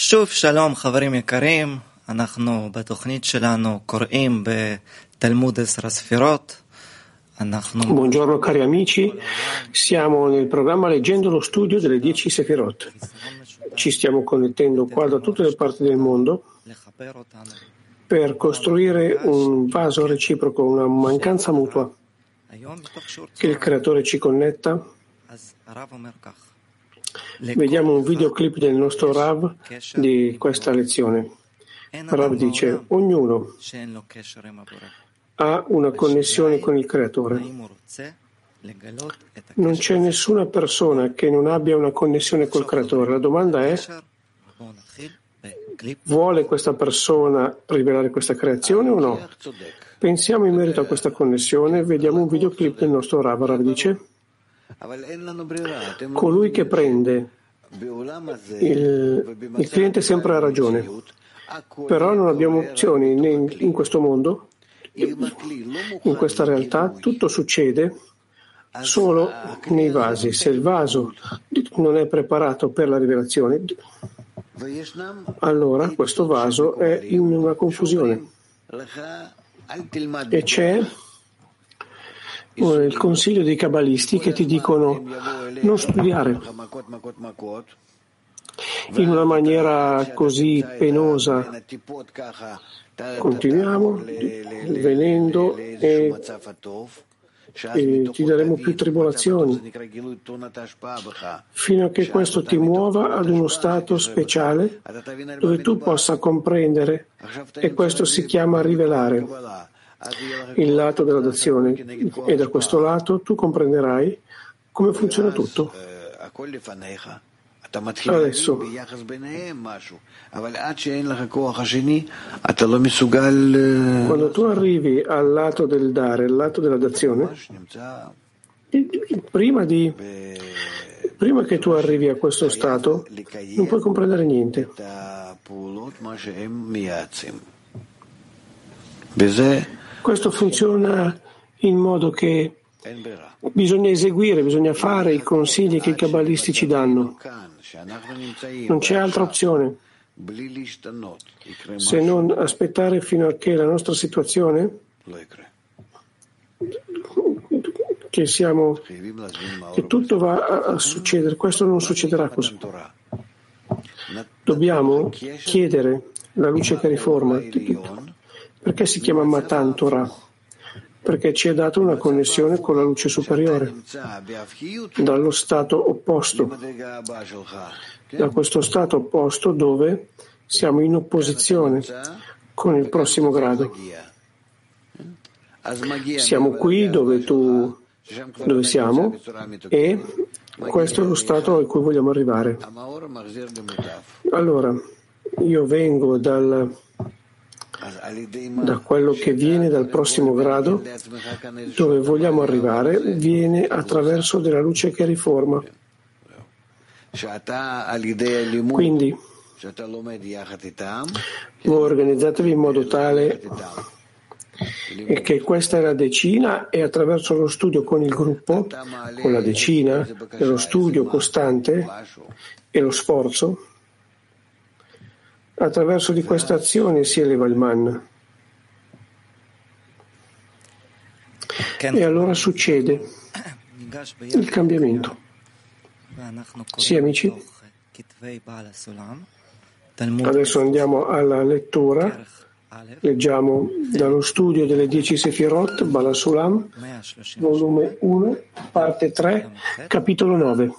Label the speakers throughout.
Speaker 1: שוב שלום חברים יקרים, אנחנו בתוכנית שלנו קוראים בתלמוד עשר הספירות.
Speaker 2: Buongiorno cari amici, siamo nel programma leggendo lo studio delle dieci Sefirot. Ci stiamo connettendo qua da tutte le parti del mondo per costruire un vaso reciproco, una mancanza mutua, che il creatore ci connetta. Vediamo un videoclip del nostro Rav di questa lezione. Rav dice, ognuno ha una connessione con il creatore. Non c'è nessuna persona che non abbia una connessione col creatore. La domanda è, vuole questa persona rivelare questa creazione o no? Pensiamo in merito a questa connessione, vediamo un videoclip del nostro Rav. Rav dice, colui che prende il, il cliente sempre ha ragione, però non abbiamo opzioni né in, in questo mondo, in questa realtà, tutto succede solo nei vasi. Se il vaso non è preparato per la rivelazione, allora questo vaso è in una confusione. E c'è il consiglio dei cabalisti che ti dicono non studiare in una maniera così penosa. Continuiamo venendo e, e ti daremo più tribolazioni. Fino a che questo ti muova ad uno stato speciale dove tu possa comprendere e questo si chiama rivelare il lato della dazione e da questo lato tu comprenderai come funziona tutto. Adesso, quando tu arrivi al lato del dare, al lato della dazione, prima, di, prima che tu arrivi a questo stato, non puoi comprendere niente. Questo funziona in modo che bisogna eseguire, bisogna fare i consigli che i cabalisti ci danno. Non c'è altra opzione se non aspettare fino a che la nostra situazione che siamo che tutto va a succedere, questo non succederà così. Dobbiamo chiedere la luce che riforma perché si chiama Matan Torah? Perché ci è data una connessione con la luce superiore, dallo stato opposto, da questo stato opposto dove siamo in opposizione con il prossimo grado. Siamo qui dove tu dove siamo e questo è lo stato a cui vogliamo arrivare. Allora, io vengo dal da quello che viene dal prossimo grado, dove vogliamo arrivare, viene attraverso della luce che riforma. Quindi, voi organizzatevi in modo tale che questa è la decina e attraverso lo studio con il gruppo, con la decina, e lo studio costante e lo sforzo, Attraverso di questa azione si eleva il man. E allora succede il cambiamento. Sì, amici? Adesso andiamo alla lettura. Leggiamo dallo studio delle dieci Sefirot, Balasulam, volume 1, parte 3, capitolo 9.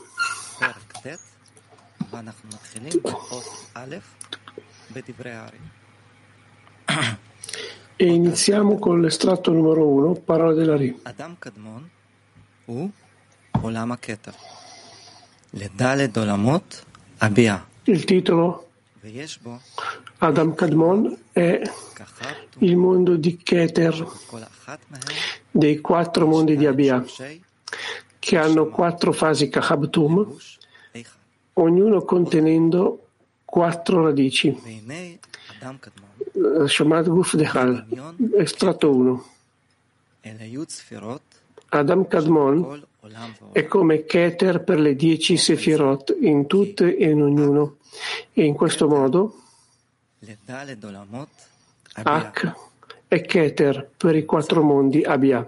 Speaker 2: E iniziamo con l'estratto numero uno, parola della Ri.
Speaker 1: Adam Kadmon u Olama Keter. Le Dale Dolamot Abia.
Speaker 2: Il titolo? Adam Kadmon è il mondo di Keter, dei quattro mondi di Abia, che hanno quattro fasi Kahabtum, ognuno contenendo quattro radici. Shomat Guf estratto 1. Adam Kadmon è come Keter per le dieci Sefirot in tutte e in ognuno. E in questo modo Ak è Keter per i quattro mondi Abia.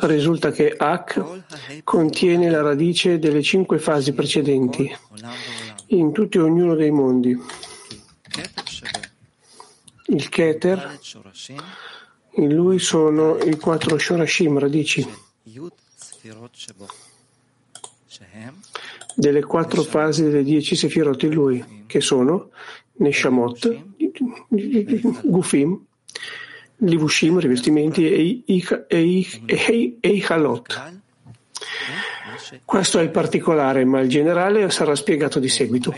Speaker 2: Risulta che Ak contiene la radice delle cinque fasi precedenti. in tutti e ognuno dei mondi. Il Keter, in lui sono i quattro Shorashim, radici, delle quattro fasi delle dieci Sefirot in lui, che sono Neshamot, Gufim, Livushim, rivestimenti, e Eichalot. Questo è il particolare, ma il generale sarà spiegato di seguito.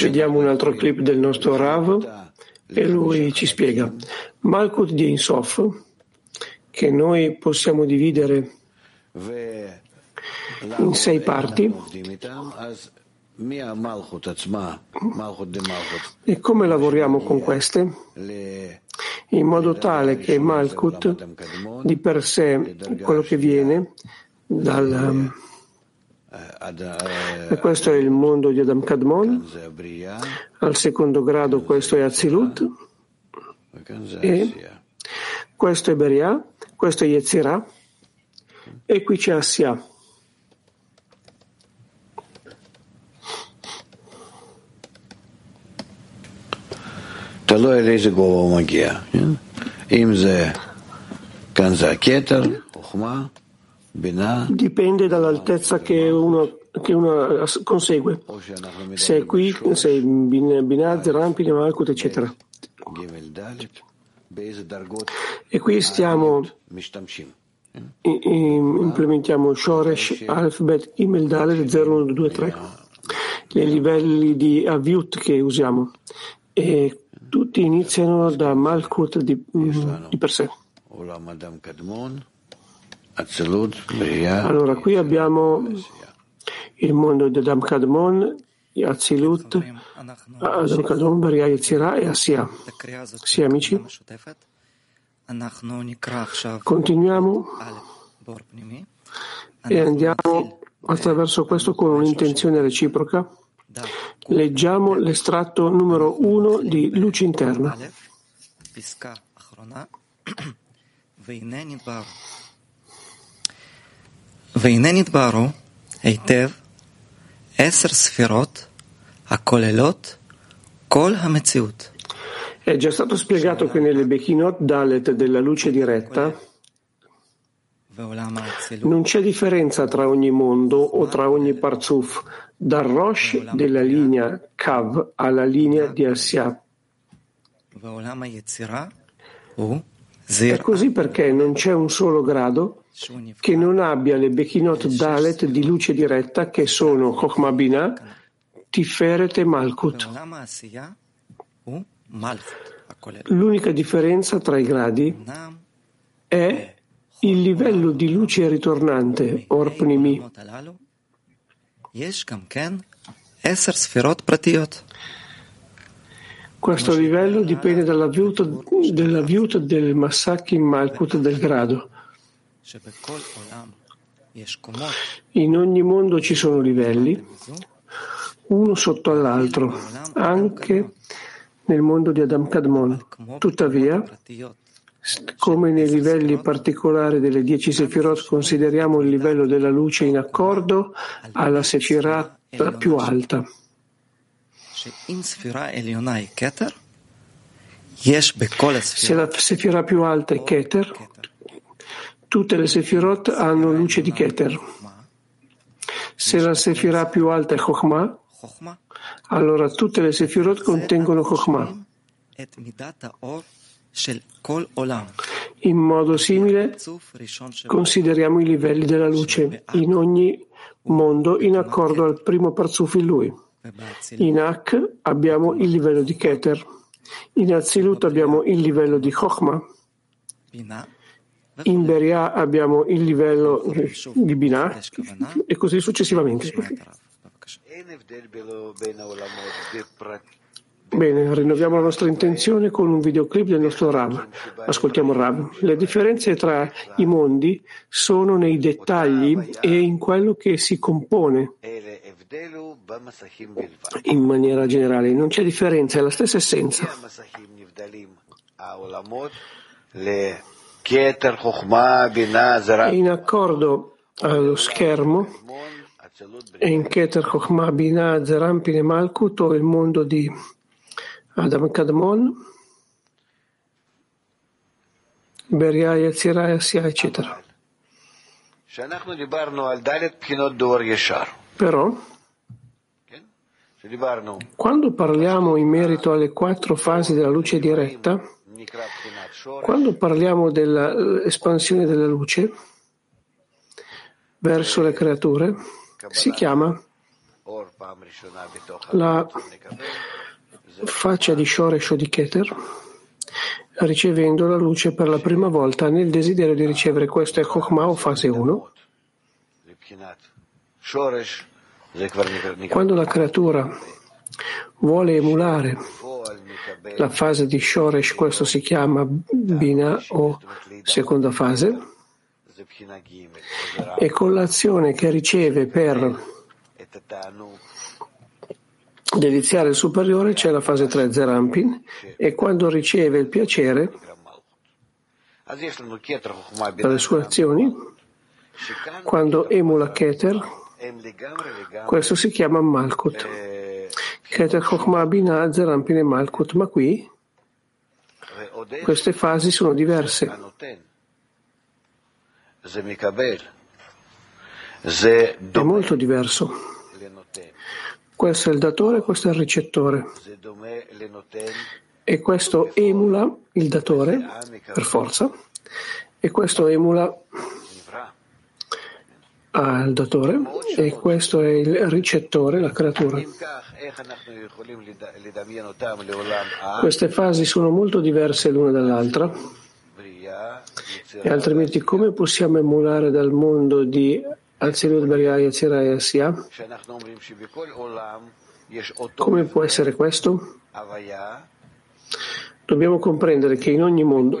Speaker 2: Vediamo un altro clip del nostro Rav e lui ci spiega. Malkut di Insof, che noi possiamo dividere in sei parti, e come lavoriamo con queste? In modo tale che Malkut di per sé quello che viene dal e questo è il mondo di Adam Kadmon. Al secondo grado questo è Azilut. E questo è Beria, questo è Yetzirah. E qui c'è Assia.
Speaker 3: תלוי על איזה גובה הוא מגיע. אם זה, כאן זה הכתר, חוכמה, בינה.
Speaker 2: Dipende dall'altezza che uno, che uno consegue. Se è qui, se è Binah, Zerampine, Malkut, eccetera. E qui stiamo implementiamo Shoresh, Alphabet, Gimel, Dalet, 0, 1, 2, 3, i livelli di Aviut che usiamo. E tutti iniziano da Malkut di, di per sé. Allora, qui abbiamo il mondo di Adam Kadmon, Azilut, Adam Kadmon, Beria, Yetzirah e Asia. Sì, amici? Continuiamo e andiamo attraverso questo con un'intenzione reciproca. Leggiamo l'estratto numero uno di Luce Interna.
Speaker 1: והנה נתבהרו היטב עשר ספירות הכוללות כל המציאות.
Speaker 2: È già stato spiegato che nelle Bechinot Dalet della luce diretta non c'è differenza tra ogni mondo o tra ogni parzuf, dal Rosh della linea Kav alla linea di Asya. È così perché non c'è un solo grado che non abbia le Bechinot Dalet di luce diretta che sono Chokhmah Binah, Tiferet e Malkut. L'unica differenza tra i gradi è il livello di luce ritornante, Orpnimi. Questo livello dipende dalla viuta del Masaki Malkut del grado. In ogni mondo ci sono livelli, uno sotto all'altro, anche nel mondo di Adam Kadmon. Tuttavia, come nei livelli particolari delle dieci Sefirot consideriamo il livello della luce in accordo alla Sefirah più alta. Se la Sefirah più alta è Keter, tutte le Sefirot hanno luce di Keter. Se la Sefirah più alta è Chokhmah, allora tutte le Sefirot contengono Chokhmah. In modo simile consideriamo i livelli della luce in ogni mondo in accordo al primo parzuf in lui. In Ak abbiamo il livello di Keter, in Azilut abbiamo il livello di Chokhmah, in Beria abbiamo il livello di Binah e così successivamente. Bene, rinnoviamo la nostra intenzione con un videoclip del nostro Rav. Ascoltiamo il Rav. Le differenze tra i mondi sono nei dettagli e in quello che si compone in maniera generale. Non c'è differenza, è la stessa essenza. In accordo allo schermo in Keter Chochma Binah Zerampin e Malkut il mondo di Adam Kadmon, Beria Yetzira Yasia, eccetera. Però, quando parliamo in merito alle quattro fasi della luce diretta, quando parliamo dell'espansione della luce verso le creature, si chiama la faccia di Shoresh o di Keter, ricevendo la luce per la prima volta nel desiderio di ricevere questo è Chokhmah o fase 1. Quando la creatura vuole emulare la fase di Shoresh, questo si chiama Bina o seconda fase, e con l'azione che riceve per deliziare il superiore c'è la fase 3 Zerampin e quando riceve il piacere per le sue azioni, quando emula Keter, questo si chiama Malkut. Keter Chokhmah Binah Zerampin e Malkut, ma qui queste fasi sono diverse. È molto diverso. Questo è il datore, questo è il ricettore. E questo emula il datore per forza e questo emula al datore e questo è il ricettore, la creatura. Queste fasi sono molto diverse l'una dall'altra e altrimenti come possiamo emulare dal mondo di Azilut Beria Yatzira Yasya? Come può essere questo? Dobbiamo comprendere che in ogni mondo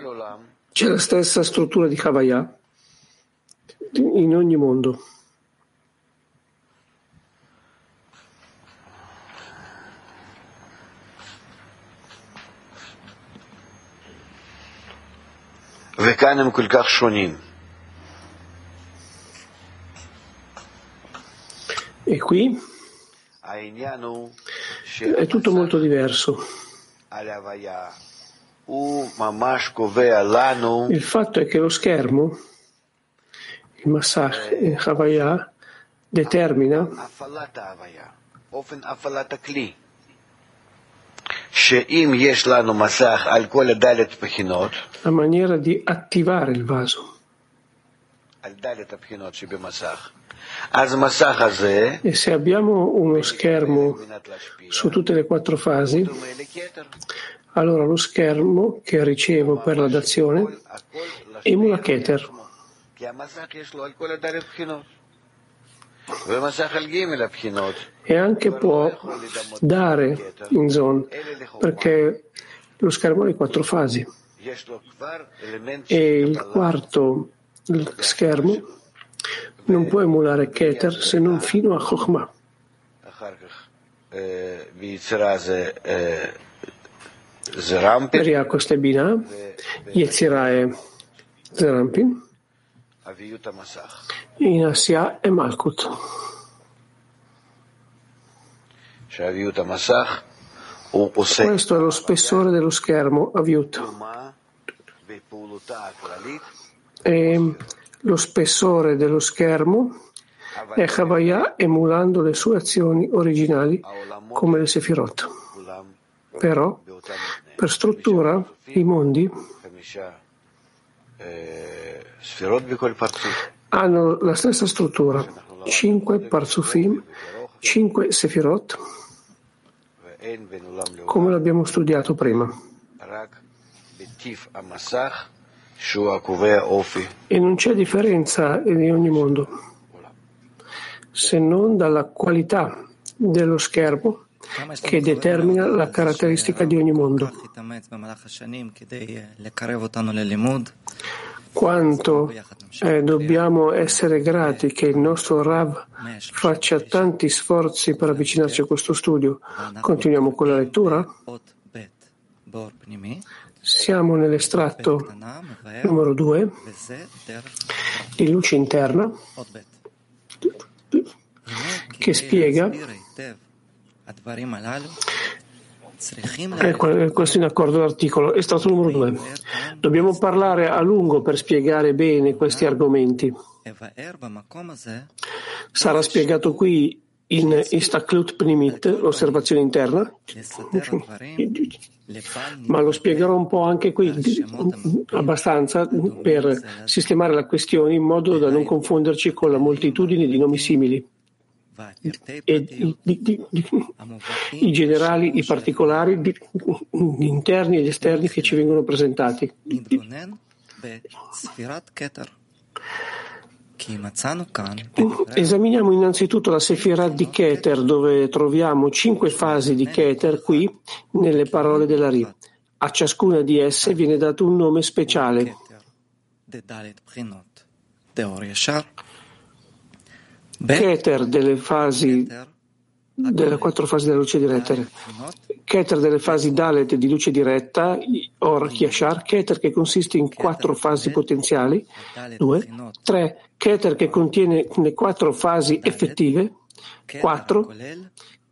Speaker 2: c'è la stessa struttura di Havaya, in ogni mondo.
Speaker 3: וכאן הם כל כך שונים.
Speaker 2: E qui? È tutto molto diverso. Il fatto è che lo schermo, il Massach in Havaya, determina la maniera di attivare il vaso. E se abbiamo uno schermo su tutte le quattro fasi, allora lo schermo che ricevo per la dazione emula Keter. E anche può dare in zone, perché lo schermo ha le quattro fasi. E il quarto schermo non può emulare Keter se non fino a Chokhmah. Ria questo è Binah, Yetzirah è Zerampin, in Asya è Malkut. Questo è lo spessore dello schermo, Aviut. E lo spessore dello schermo è Havaya emulando le sue azioni originali come le Sefirot. Però, per struttura, i mondi hanno la stessa struttura, cinque parzufim, cinque Sefirot, come l'abbiamo studiato prima. E non c'è differenza in ogni mondo, se non dalla qualità dello schermo che determina la caratteristica di ogni mondo. Quanto eh, dobbiamo essere grati che il nostro Rav faccia tanti sforzi per avvicinarci a questo studio. Continuiamo con la lettura. Siamo nell'estratto numero 2 di luce interna che spiega eh, questo in accordo all'articolo, estratto numero 2. Dobbiamo parlare a lungo per spiegare bene questi argomenti. Sarà spiegato qui in Istaklut Pnimit, l'osservazione interna, ma lo spiegherò un po' anche qui, abbastanza per sistemare la questione in modo da non confonderci con la moltitudine di nomi simili. Di, di, di, i generali, i particolari, gli interni e gli esterni che ci vengono presentati. Esaminiamo innanzitutto la Sefirah di Keter, dove troviamo cinque fasi di Keter qui nelle parole della Ri. A ciascuna di esse viene dato un nome speciale. Keter delle fasi delle quattro fasi della luce diretta. Keter delle fasi Dalet di luce diretta, Or Yashar, Keter che consiste in quattro fasi potenziali, due, tre, Keter che contiene le quattro fasi effettive, quattro,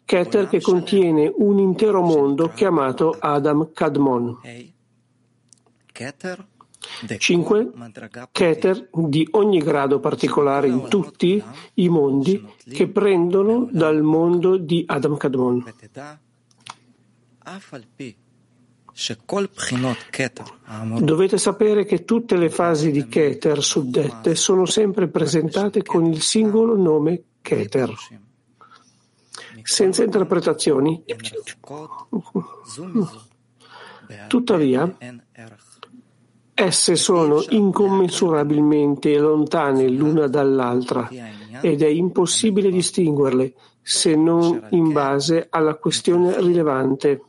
Speaker 2: Keter che contiene un intero mondo chiamato Adam Kadmon. 5. Keter di ogni grado particolare in tutti i mondi che prendono dal mondo di Adam Kadmon. Dovete sapere che tutte le fasi di Keter suddette sono sempre presentate con il singolo nome Keter, senza interpretazioni. Tuttavia, Esse sono incommensurabilmente lontane l'una dall'altra ed è impossibile distinguerle se non in base alla questione rilevante.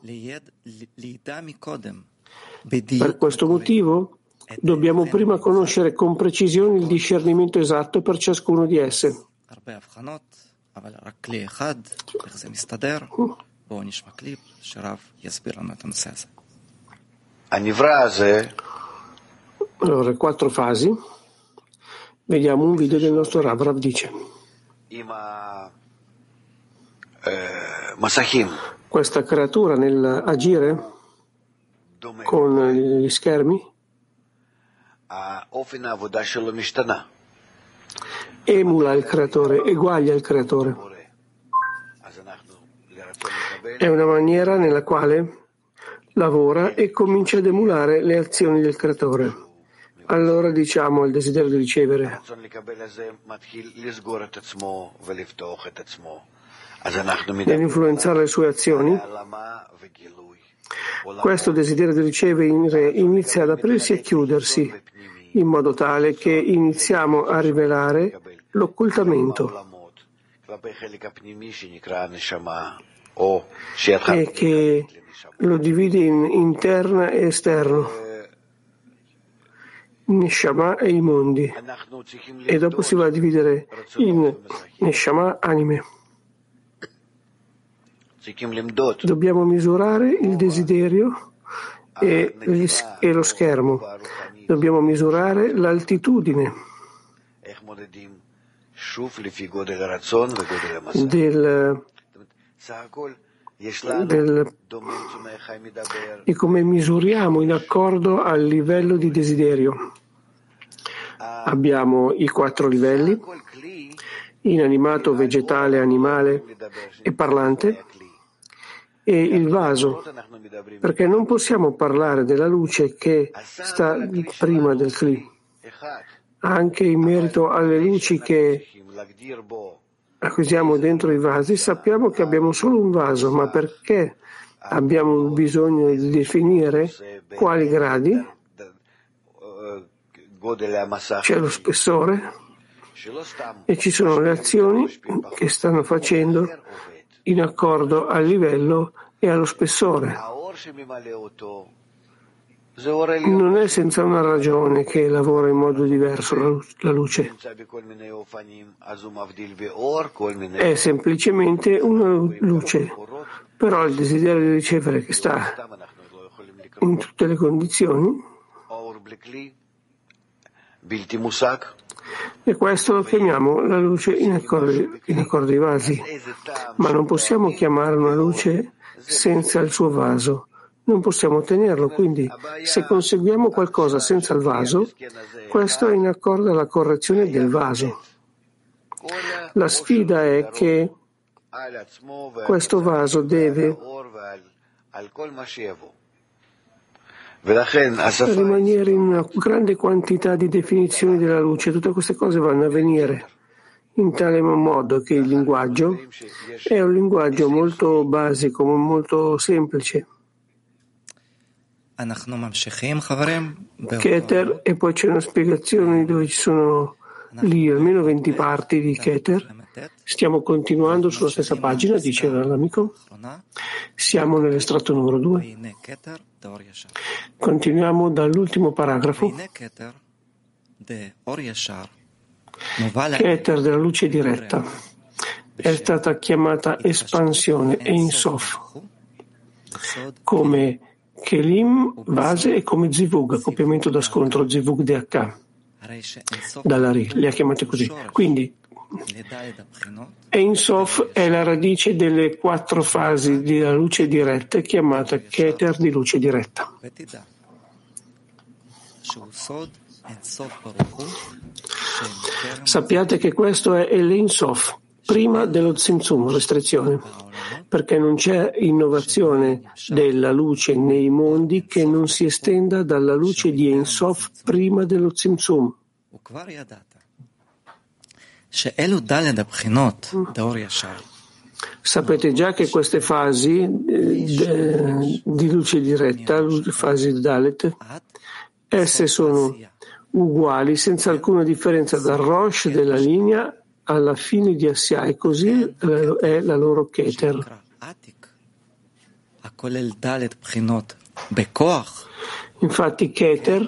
Speaker 2: Per questo motivo dobbiamo prima conoscere con precisione il discernimento esatto per ciascuno di esse.
Speaker 3: הנברא הזה
Speaker 2: allora, quattro fasi. Vediamo un video del nostro Rav. Rav dice. Questa creatura nell'agire con gli schermi emula il creatore, eguaglia il creatore. È una maniera nella quale lavora e comincia ad emulare le azioni del creatore allora diciamo il desiderio di ricevere. Deve influenzare le sue azioni. Questo desiderio di ricevere inizia ad aprirsi e chiudersi, in modo tale che iniziamo a rivelare l'occultamento e che lo divide in interna e esterno. Neshama e i mondi, e dopo si va a dividere in Neshama anime. Dobbiamo misurare il desiderio e, e lo schermo. Dobbiamo misurare l'altitudine del, del, di come misuriamo in accordo al livello di desiderio. Abbiamo i quattro livelli, inanimato, vegetale, animale e parlante, e il vaso, perché non possiamo parlare della luce che sta prima del Kli, anche in merito alle luci che acquisiamo dentro i vasi, sappiamo che abbiamo solo un vaso, ma perché abbiamo bisogno di definire quali gradi? C'è lo spessore e ci sono le azioni che stanno facendo in accordo al livello e allo spessore. Non è senza una ragione che lavora in modo diverso la luce. È semplicemente una luce, però il desiderio di ricevere che sta in tutte le condizioni e questo lo chiamiamo la luce in accordo, in accordo ai vasi, ma non possiamo chiamare una luce senza il suo vaso non possiamo ottenerlo. Quindi, se conseguiamo qualcosa senza il vaso, questo è in accordo alla correzione del vaso. La sfida è che questo vaso deve rimanere in una grande quantità di definizioni della luce. Tutte queste cose vanno a venire in tale modo che il linguaggio è un linguaggio molto basico, molto semplice. Keter e poi c'è una spiegazione dove ci sono lì almeno 20 parti di Keter. Stiamo continuando sulla stessa pagina, dice l'amico. Siamo nell'estratto numero 2. Continuiamo dall'ultimo paragrafo. Keter della luce diretta è stata chiamata espansione e insof come Kelim, base e come Zivug, accoppiamento da scontro, Zivug DH, dalla Ri, le ha chiamate così. Quindi, Ein-Sof è la radice delle quattro fasi della luce diretta, chiamata Keter di luce diretta. Sappiate che questo è l'Ein-Sof, prima dello Tzimtzum, restrizione perché non c'è innovazione della luce nei mondi che non si estenda dalla luce di Ein Sof prima dello Tzimtzum. Sapete già che queste fasi eh, di luce diretta, fasi Dalet, esse sono uguali senza alcuna differenza dal Rosh della linea alla fine di Assia e così eh, è la loro Keter. Infatti Keter,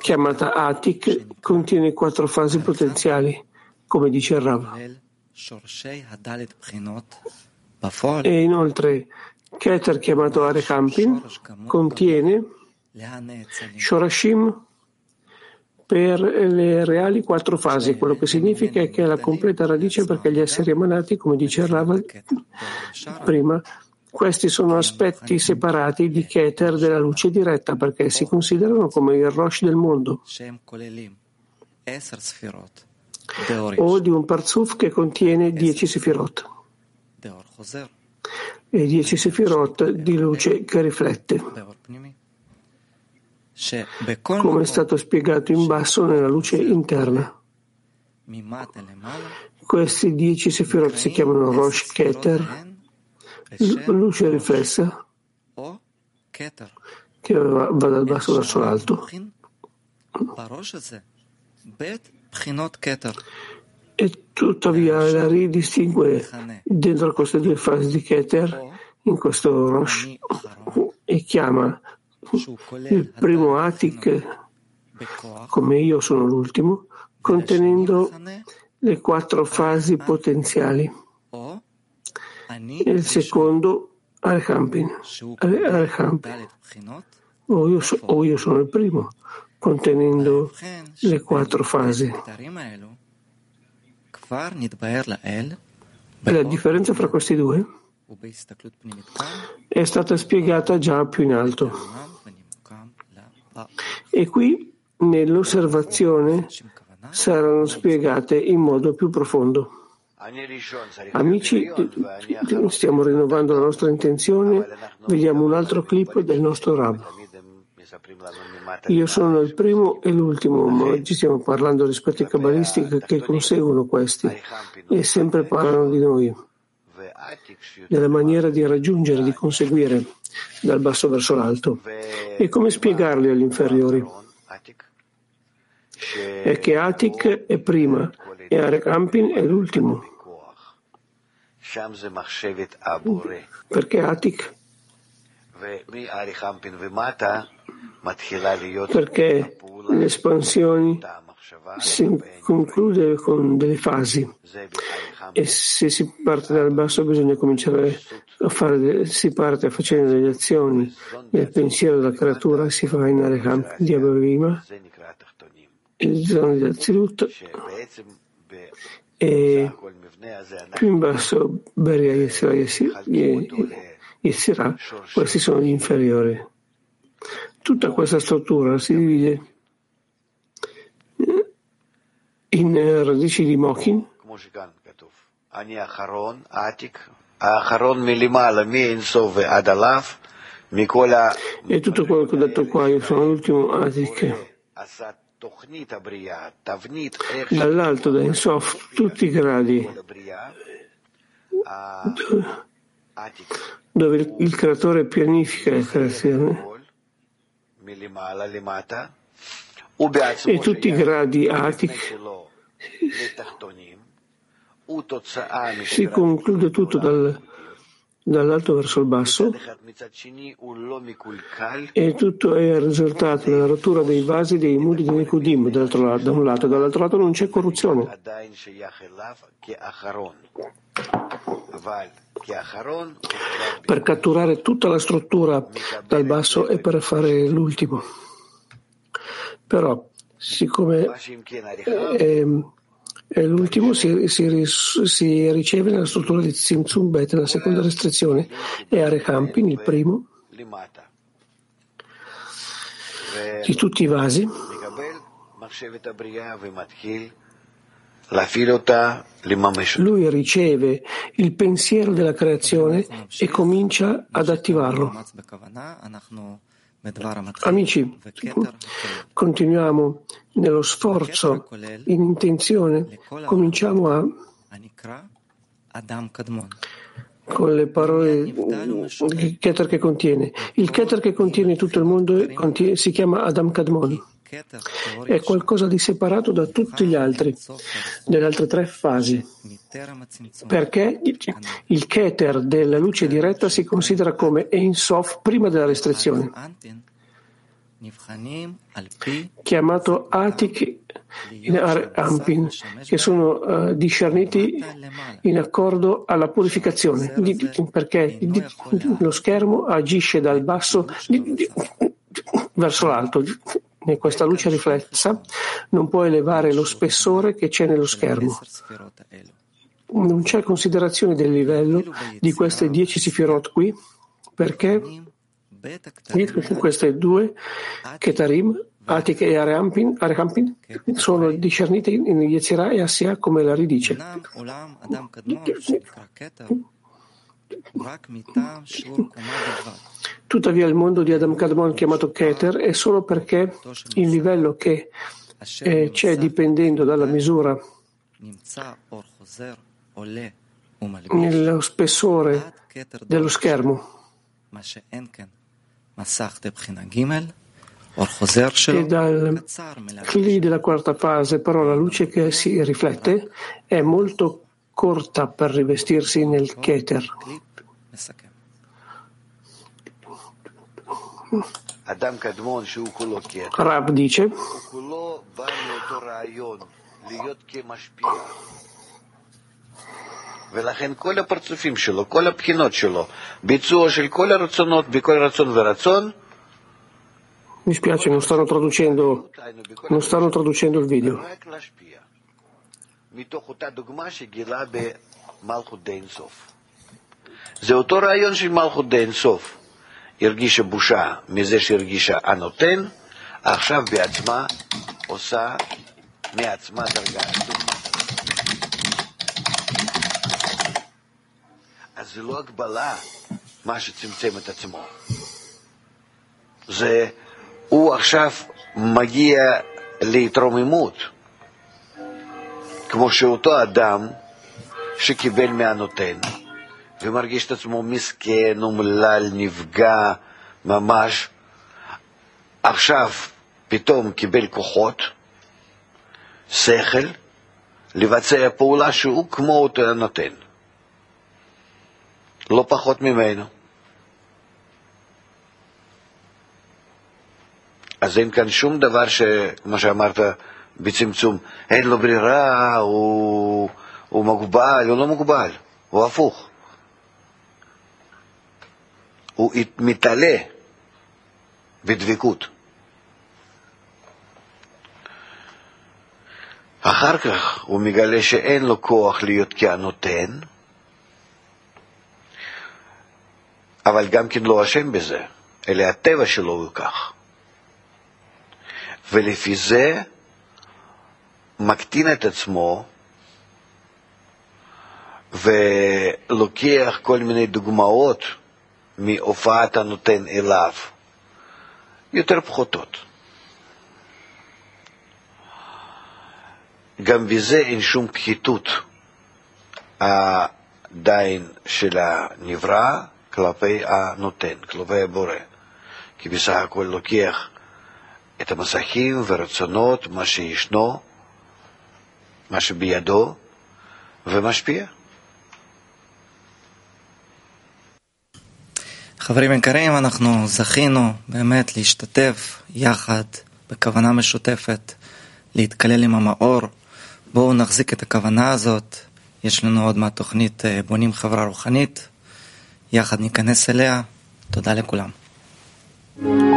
Speaker 2: chiamata Atik, contiene quattro fasi potenziali, come dice il Rav. E inoltre Keter, chiamato Arekampin, contiene Shorashim, per le reali quattro fasi. Quello che significa è che è la completa radice perché gli esseri emanati, come dice Rava prima, questi sono aspetti separati di Keter della luce diretta perché si considerano come il Rosh del mondo. O di un Parzuf che contiene dieci Sefirot. E dieci Sefirot di luce che riflette come è stato spiegato in basso nella luce interna. Questi dieci sefirot si chiamano Rosh Keter, luce riflessa, che va dal basso verso l'alto. E tuttavia la ridistingue dentro queste due fasi di Keter, in questo Rosh, e chiama il primo Atik, come io sono l'ultimo, contenendo le quattro fasi potenziali. il secondo Al-Hampin, o, io so, o io sono il primo, contenendo le quattro fasi. La differenza fra questi due è stata spiegata già più in alto. E qui nell'osservazione saranno spiegate in modo più profondo. Amici, stiamo rinnovando la nostra intenzione, vediamo un altro clip del nostro Rab. Io sono il primo e l'ultimo, ma oggi stiamo parlando rispetto ai cabalisti che conseguono questi e sempre parlano di noi, della maniera di raggiungere, di conseguire dal basso verso l'alto. E come spiegarli agli inferiori? È che Atik è prima e Arek Ampin è l'ultimo. Perché Atik? Perché le espansioni si conclude con delle fasi e se si parte dal basso bisogna cominciare a fare, si parte facendo delle azioni. Nel pensiero della creatura, si fa in Areham di Abavima,
Speaker 3: innanzitutto,
Speaker 2: e più in basso Beria Yesira, Yesira, questi sono gli inferiori. Tutta questa struttura si divide in eh, radici di Mokin. E tutto quello che ho detto qua, io sono l'ultimo Atik. Dall'alto da Insof, tutti i gradi, dove il creatore pianifica la creazione e tutti i gradi Atik si conclude tutto dal, dall'alto verso il basso. E tutto è il risultato della rottura dei vasi dei muri di Nikudim da un lato. Dall'altro lato non c'è corruzione. Per catturare tutta la struttura dal basso e per fare l'ultimo. Però, siccome è, è l'ultimo, si, si, si, riceve nella struttura di Tzimtzum Bet, nella seconda restrizione, e Arecampin, il primo, di tutti i vasi, lui riceve il pensiero della creazione e comincia ad attivarlo. Amici, continuiamo nello sforzo, in intenzione, cominciamo a con le parole del Keter che contiene. Il Keter che contiene tutto il mondo si chiama Adam Kadmon. È qualcosa di separato da tutti gli altri, delle altre tre fasi, perché il Keter della luce diretta si considera come Einsopf prima della restrizione, chiamato Atik in Ar Ampin, che sono uh, discerniti in accordo alla purificazione, di, di, perché di, lo schermo agisce dal basso verso l'alto, né questa luce riflessa non può elevare lo spessore che c'è nello schermo. Non c'è considerazione del livello di queste dieci sifirot qui, perché queste due, Ketarim, Atik e Arehampin, Arehampin sono discernite in Yetzirah e Asia come la ridice. Tuttavia il mondo di Adam Kadmon chiamato Keter è solo perché il livello che eh, c'è dipendendo dalla misura nello spessore dello schermo. E dal cli della quarta fase, però la luce che si riflette è molto corta per rivestirsi nel Keter.
Speaker 1: קליפ מסכם.
Speaker 3: אדם קדמון שהוא כולו קטע,
Speaker 2: Rab dice,
Speaker 3: הוא כולו בא מאותו רעיון, להיות כמשפיע. ולכן כל הפרצופים שלו, כל הבחינות שלו, ביצוע של כל הרצונות, בכל רצון ורצון,
Speaker 2: mi spiace, non stanno traducendo,
Speaker 3: דהיינו, בכל
Speaker 2: non stanno traducendo il video.
Speaker 3: מתוך אותה דוגמה שגילה במלכות די אינסוף. זה אותו רעיון של מלכות די אינסוף. הרגישה בושה מזה שהרגישה הנותן, עכשיו בעצמה עושה מעצמה דרגה. אז זה לא הגבלה, מה שצמצם את עצמו. זה, הוא עכשיו מגיע להתרוממות. כמו שאותו אדם שקיבל מהנותן ומרגיש את עצמו מסכן, אומלל, נפגע ממש, עכשיו פתאום קיבל כוחות, שכל, לבצע פעולה שהוא כמו אותו הנותן. לא פחות ממנו. אז אין כאן שום דבר שכמו שאמרת בצמצום, אין לו ברירה, הוא, הוא מוגבל, הוא לא מוגבל, הוא הפוך. הוא מתעלה בדבקות. אחר כך הוא מגלה שאין לו כוח להיות כהנותן, אבל גם כן לא אשם בזה, אלא הטבע שלו הוא כך. ולפי זה מקטין את עצמו ולוקח כל מיני דוגמאות מהופעת הנותן אליו, יותר פחותות. גם בזה אין שום פחיתות. עדיין של הנברא כלפי הנותן, כלפי הבורא, כי בסך הכל לוקח את המסכים ורצונות, מה שישנו, מה שבידו, ומשפיע.
Speaker 1: חברים יקרים, אנחנו זכינו באמת להשתתף יחד בכוונה משותפת להתקלל עם המאור. בואו נחזיק את הכוונה הזאת. יש לנו עוד מעט תוכנית בונים חברה רוחנית. יחד ניכנס אליה. תודה לכולם. thank you